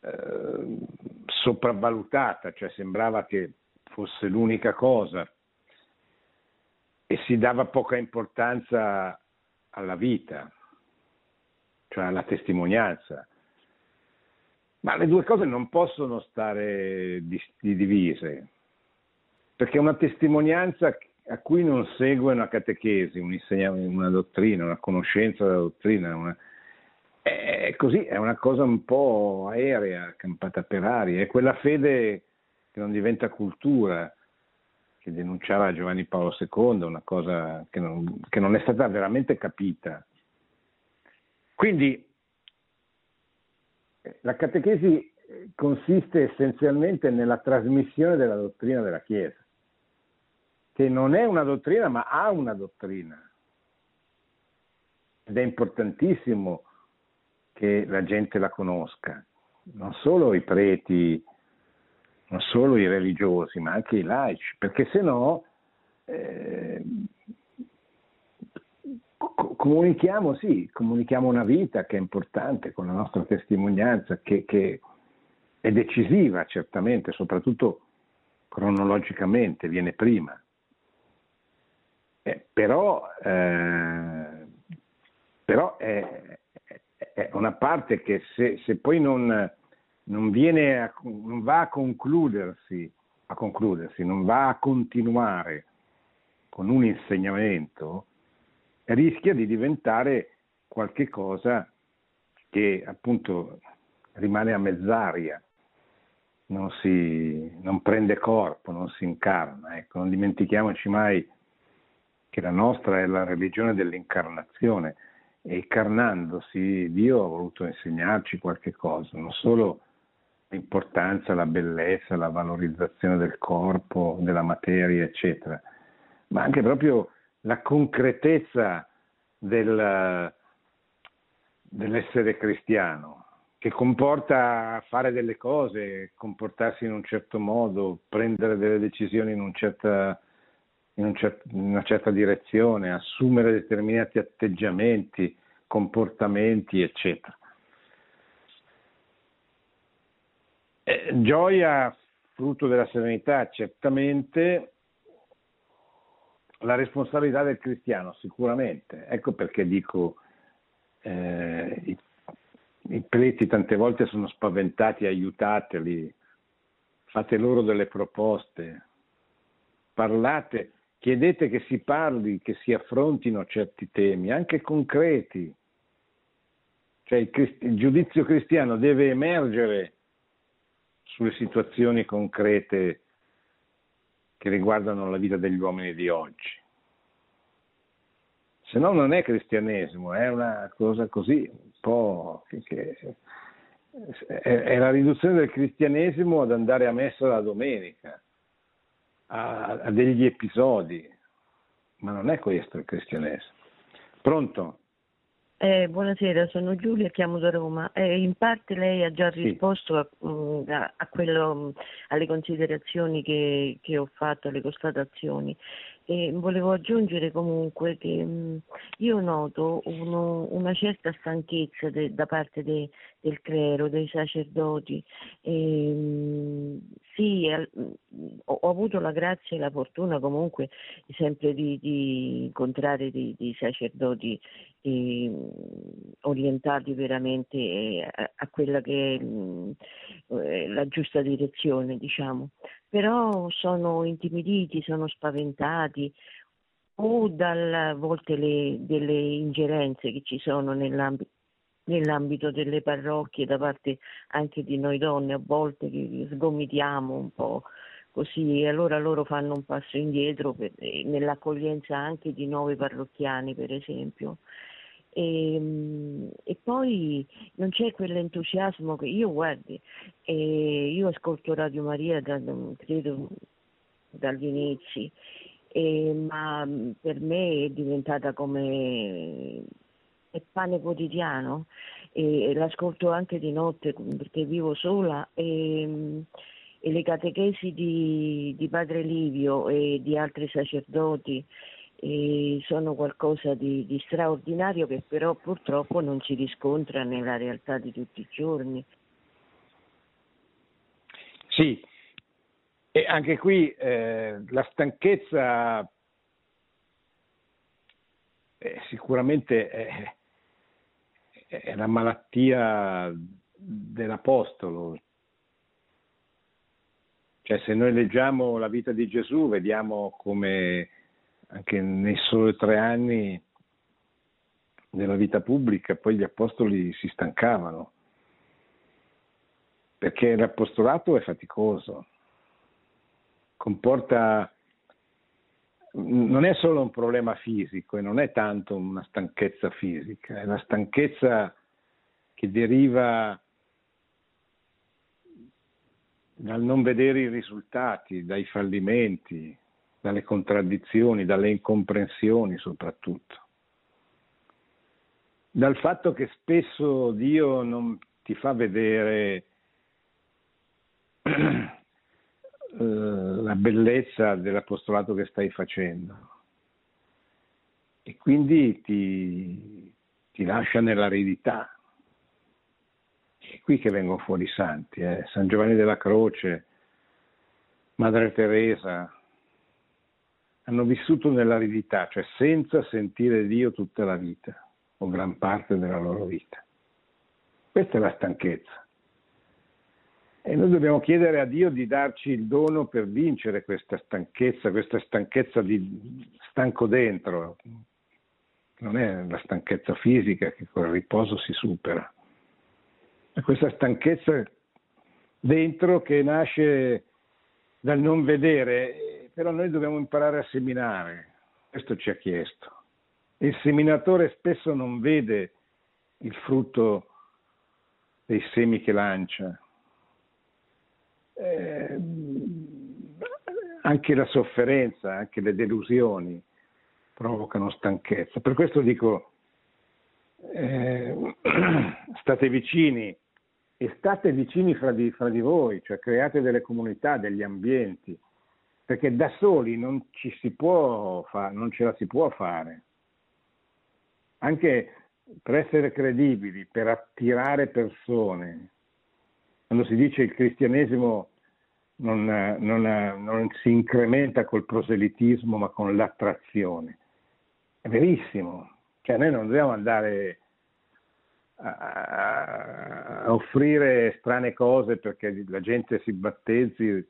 eh, sopravvalutata, cioè sembrava che fosse l'unica cosa e si dava poca importanza alla vita, cioè alla testimonianza. Ma le due cose non possono stare divise, perché una testimonianza a cui non segue una catechesi, un una dottrina, una conoscenza della dottrina, una, è così, è una cosa un po' aerea, campata per aria, è quella fede che non diventa cultura, che denunciava Giovanni Paolo II, una cosa che non, che non è stata veramente capita. Quindi la catechesi consiste essenzialmente nella trasmissione della dottrina della Chiesa, che non è una dottrina ma ha una dottrina. Ed è importantissimo che la gente la conosca, non solo i preti non solo i religiosi, ma anche i laici, perché se no eh, comunichiamo, sì, comunichiamo una vita che è importante con la nostra testimonianza, che, che è decisiva certamente, soprattutto cronologicamente, viene prima. Eh, però, eh, però è, è, una parte che se, se poi non non, a, non va a concludersi, a concludersi, non va a continuare con un insegnamento, rischia di diventare qualche cosa che appunto rimane a mezz'aria, non, si, non prende corpo, non si incarna. Ecco, non dimentichiamoci mai che la nostra è la religione dell'incarnazione e incarnandosi Dio ha voluto insegnarci qualche cosa, non solo l'importanza, la bellezza, la valorizzazione del corpo, della materia, eccetera, ma anche proprio la concretezza del, dell'essere cristiano, che comporta fare delle cose, comportarsi in un certo modo, prendere delle decisioni in, un certa, in, un cer- in una certa direzione, assumere determinati atteggiamenti, comportamenti, eccetera. Eh, gioia, frutto della serenità, certamente, la responsabilità del cristiano, sicuramente. Ecco perché dico, eh, i, i preti tante volte sono spaventati, aiutateli, fate loro delle proposte, parlate, chiedete che si parli, che si affrontino certi temi, anche concreti. Cioè il, il giudizio cristiano deve emergere sulle situazioni concrete che riguardano la vita degli uomini di oggi. Se no non è cristianesimo, è una cosa così, un po' che, è, la riduzione del cristianesimo ad andare a messa la domenica, a degli episodi, ma non è questo il cristianesimo. Pronto? Eh, buonasera, sono Giulia, chiamo da Roma. Eh, in parte lei ha già risposto a, mm, a, a quello, alle considerazioni che, che, ho fatto, alle constatazioni. E volevo aggiungere comunque che mh, mm, io noto uno, una certa stanchezza de, da parte de, del clero, dei sacerdoti. E, mh, mm, sì, al, ho, avuto la grazia e la fortuna comunque sempre di, di incontrare dei, dei sacerdoti eh, orientati veramente eh, a, a, quella che è mh, eh, la giusta direzione, diciamo. Però sono intimiditi, sono spaventati o dalle volte le, delle ingerenze che ci sono nell'ambito nell'ambito delle parrocchie da parte anche di noi donne a volte che sgomitiamo un po' così e allora loro fanno un passo indietro per, nell'accoglienza anche di nuovi parrocchiani per esempio. E, ehm, e, poi non c'è quell'entusiasmo che io guardi, eh, io ascolto Radio Maria da, credo dagli inizi, eh, ma per me è diventata come è pane quotidiano e l'ascolto anche di notte perché vivo sola e, e le catechesi di, di Padre Livio e di altri sacerdoti sono qualcosa di, di, straordinario che però purtroppo non si riscontra nella realtà di tutti i giorni. Sì, e anche qui eh, la stanchezza eh, sicuramente è, è la malattia dell'Apostolo. Cioè se noi leggiamo la vita di Gesù vediamo come anche nei soli tre anni della vita pubblica, poi gli apostoli si stancavano, perché l'apostolato è faticoso, comporta, non è solo un problema fisico e non è tanto una stanchezza fisica, è la stanchezza che deriva dal non vedere i risultati, dai fallimenti, dalle contraddizioni, dalle incomprensioni soprattutto. Dal fatto che spesso Dio non ti fa vedere [clears throat] eh, la bellezza dell'apostolato che stai facendo e quindi ti, ti lascia nell'aridità. È qui che vengono fuori i santi, eh? San Giovanni della Croce, Madre Teresa, hanno vissuto nell'aridità, cioè senza sentire Dio tutta la vita o gran parte della loro vita. Questa è la stanchezza. E noi dobbiamo chiedere a Dio di darci il dono per vincere questa stanchezza, questa stanchezza di stanco dentro, non è la stanchezza fisica che col riposo si supera. È questa stanchezza dentro che nasce dal non vedere, però noi dobbiamo imparare a seminare, questo ci ha chiesto. Il seminatore spesso non vede il frutto dei semi che lancia. Eh, anche la sofferenza, anche le delusioni provocano stanchezza. Per questo dico, eh, [clears throat] state vicini e state vicini fra di, fra di voi, cioè create delle comunità, degli ambienti, perché da soli non, ci si può fa, non ce la si può fare. Anche per essere credibili, per attirare persone. Quando si dice il cristianesimo non, non, non si incrementa col proselitismo ma con l'attrazione. È verissimo, cioè noi non dobbiamo andare a, a offrire strane cose perché la gente si battezzi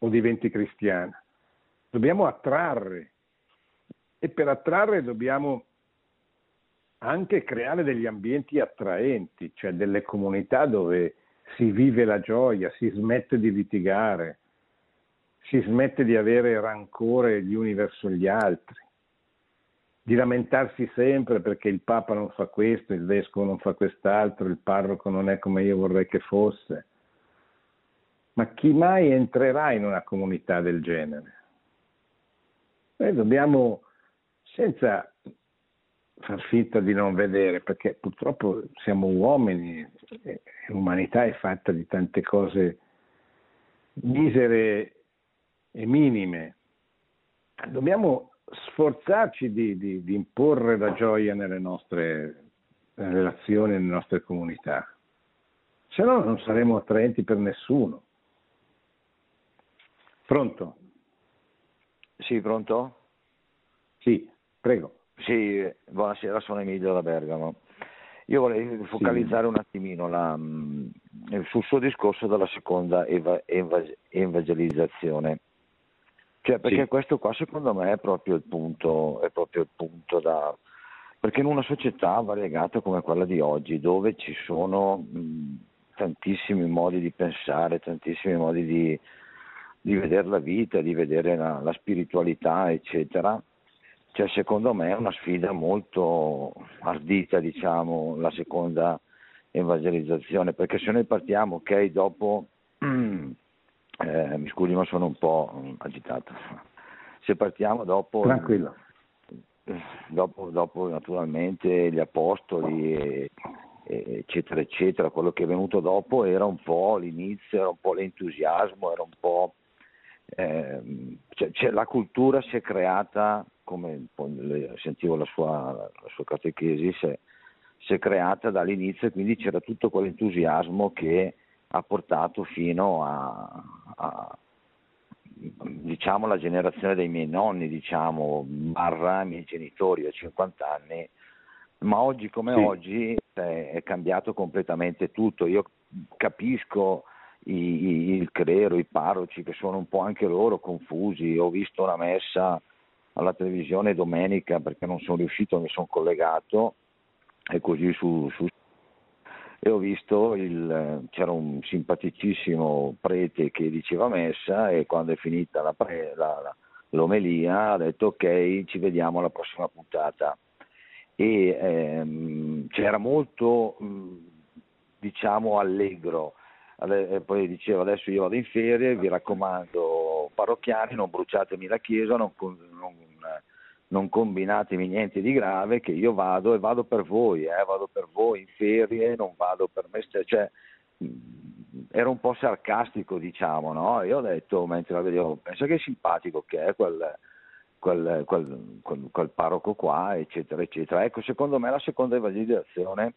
o diventi cristiana. Dobbiamo attrarre e per attrarre dobbiamo anche creare degli ambienti attraenti, cioè delle comunità dove si vive la gioia, si smette di litigare, si smette di avere rancore gli uni verso gli altri, di lamentarsi sempre perché il Papa non fa questo, il Vescovo non fa quest'altro, il parroco non è come io vorrei che fosse. Ma chi mai entrerà in una comunità del genere? Noi dobbiamo, senza far finta di non vedere, perché purtroppo siamo uomini e l'umanità è fatta di tante cose misere e minime. Dobbiamo sforzarci di, di, di imporre la gioia nelle nostre relazioni, nelle nostre comunità, se no non saremo attraenti per nessuno. Pronto? Sì, pronto? Sì, prego. Sì, buonasera, sono Emilio da Bergamo. Io vorrei focalizzare sì. un attimino la, mm, sul suo discorso della seconda eva, eva, evangelizzazione. Cioè, perché sì. questo qua secondo me è proprio il punto, è proprio il punto da... Perché in una società variegata come quella di oggi, dove ci sono mh, mm, tantissimi modi di pensare, tantissimi modi di, di vedere la vita, di vedere la, la spiritualità, eccetera, cioè, secondo me è una sfida molto ardita, diciamo, la seconda evangelizzazione, perché se noi partiamo, ok, dopo, [clears throat] eh, mi scusi ma sono un po' agitato, se partiamo dopo... Tranquillo. Dopo, dopo naturalmente gli apostoli, eccetera, eccetera, quello che è venuto dopo era un po' l'inizio, era un po' l'entusiasmo, era un po' eh, cioè, cioè, la cultura si è creata, come sentivo la sua, la sua catechesi, si è, si è, creata dall'inizio e quindi c'era tutto quell'entusiasmo che ha portato fino a, a diciamo, la generazione dei miei nonni, diciamo, barra i miei genitori a 50 anni, ma oggi come sì. oggi è, è cambiato completamente tutto. Io capisco i, il clero, i parroci che sono un po' anche loro confusi. Ho visto una messa alla televisione domenica perché non sono riuscito, mi sono collegato e così su, su. E ho visto il, c'era un simpaticissimo prete che diceva messa e quando è finita la la, la, l'omelia ha detto ok ci vediamo alla prossima puntata. E ehm, c'era molto diciamo allegro e poi diceva adesso io vado in ferie, vi raccomando parrocchiani, non bruciatemi la chiesa, non, non, non combinatemi niente di grave, che io vado e vado per voi, eh, vado per voi in ferie, non vado per me stesso. Cioè, era un po' sarcastico, diciamo, no? Io ho detto mentre la vedevo, pensa che simpatico che è quel, quel, quel, quel, quel parroco qua, eccetera, eccetera. Ecco, secondo me la seconda evangelizzazione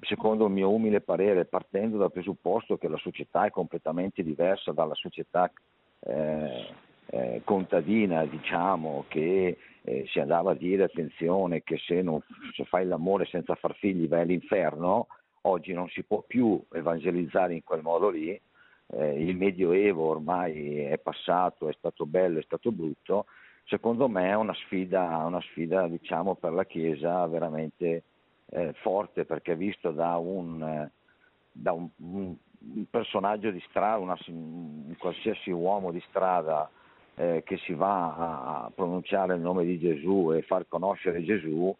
secondo il mio umile parere, partendo dal presupposto che la società è completamente diversa dalla società eh, eh, contadina, diciamo, che eh, si andava a dire attenzione che se, non, se fai l'amore senza far figli vai all'inferno, oggi non si può più evangelizzare in quel modo lì, eh, il medioevo ormai è passato, è stato bello, è stato brutto, secondo me è una sfida, una sfida diciamo, per la Chiesa veramente eh, forte perché visto da un, da un, un personaggio di strada, una, un qualsiasi uomo di strada eh, che si va a pronunciare il nome di Gesù e far conoscere Gesù,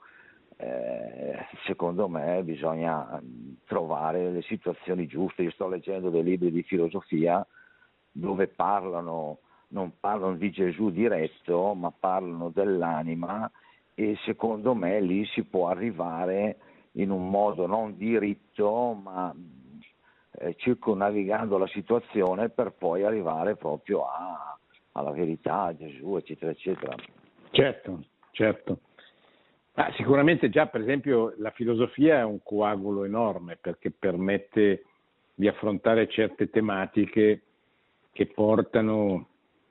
eh, secondo me bisogna trovare le situazioni giuste. Io sto leggendo dei libri di filosofia dove parlano, non parlano di Gesù diretto, ma parlano dell'anima e secondo me lì si può arrivare in un modo non diritto, ma eh, circonnavigando la situazione per poi arrivare proprio a, alla verità, a Gesù, eccetera, eccetera. Certo, certo. Ah, sicuramente già per esempio la filosofia è un coagulo enorme perché permette di affrontare certe tematiche che portano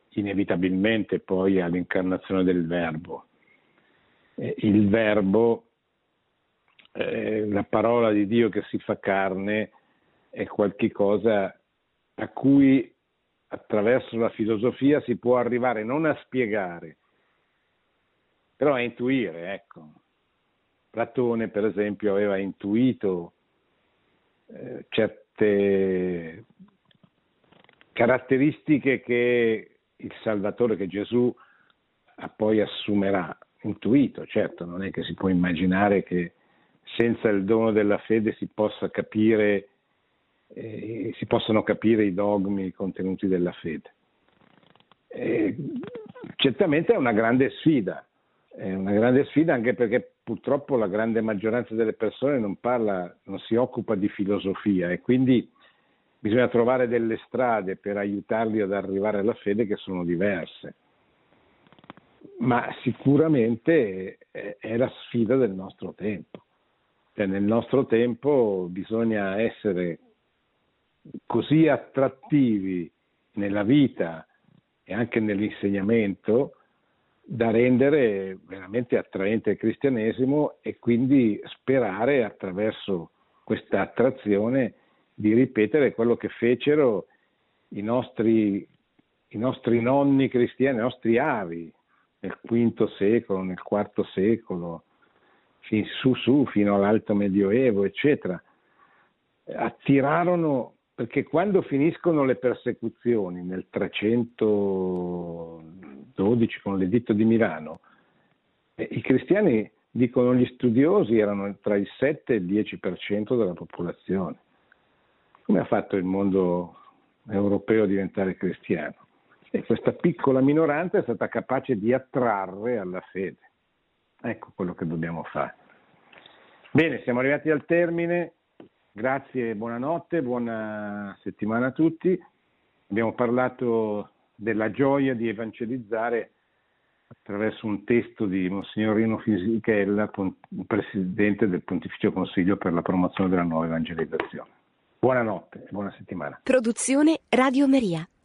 inevitabilmente poi all'incarnazione del verbo. Eh, il verbo, eh, la parola di Dio che si fa carne, è qualcosa a cui attraverso la filosofia si può arrivare non a spiegare, però a intuire, ecco. Platone, per esempio, aveva intuito eh, certe caratteristiche che il Salvatore, che Gesù poi assumerà. Intuito, certo, non è che si può immaginare che senza il dono della fede si possa capire, eh, si possano capire i dogmi, i contenuti della fede. Eh, certamente è una grande sfida, è una grande sfida anche perché purtroppo la grande maggioranza delle persone non parla, non si occupa di filosofia e quindi bisogna trovare delle strade per aiutarli ad arrivare alla fede che sono diverse. Ma sicuramente è la sfida del nostro tempo. Cioè, nel nostro tempo bisogna essere così attrattivi nella vita e anche nell'insegnamento da rendere veramente attraente il cristianesimo e quindi sperare attraverso questa attrazione di ripetere quello che fecero i nostri, i nostri nonni cristiani, i nostri avi nel V secolo, nel IV secolo, fin su su fino all'alto medioevo, eccetera. Attirarono perché quando finiscono le persecuzioni nel 312 con l'editto di Milano, eh, i cristiani, dicono gli studiosi, erano tra il 7 e il 10% della popolazione. Come ha fatto il mondo europeo a diventare cristiano? E questa piccola minoranza è stata capace di attrarre alla fede. Ecco quello che dobbiamo fare. Bene, siamo arrivati al termine. Grazie, buonanotte, buona settimana a tutti. Abbiamo parlato della gioia di evangelizzare attraverso un testo di Monsignor Rino Fisichella, presidente del Pontificio Consiglio per la promozione della nuova evangelizzazione. Buonanotte buona settimana. Produzione Radio Maria.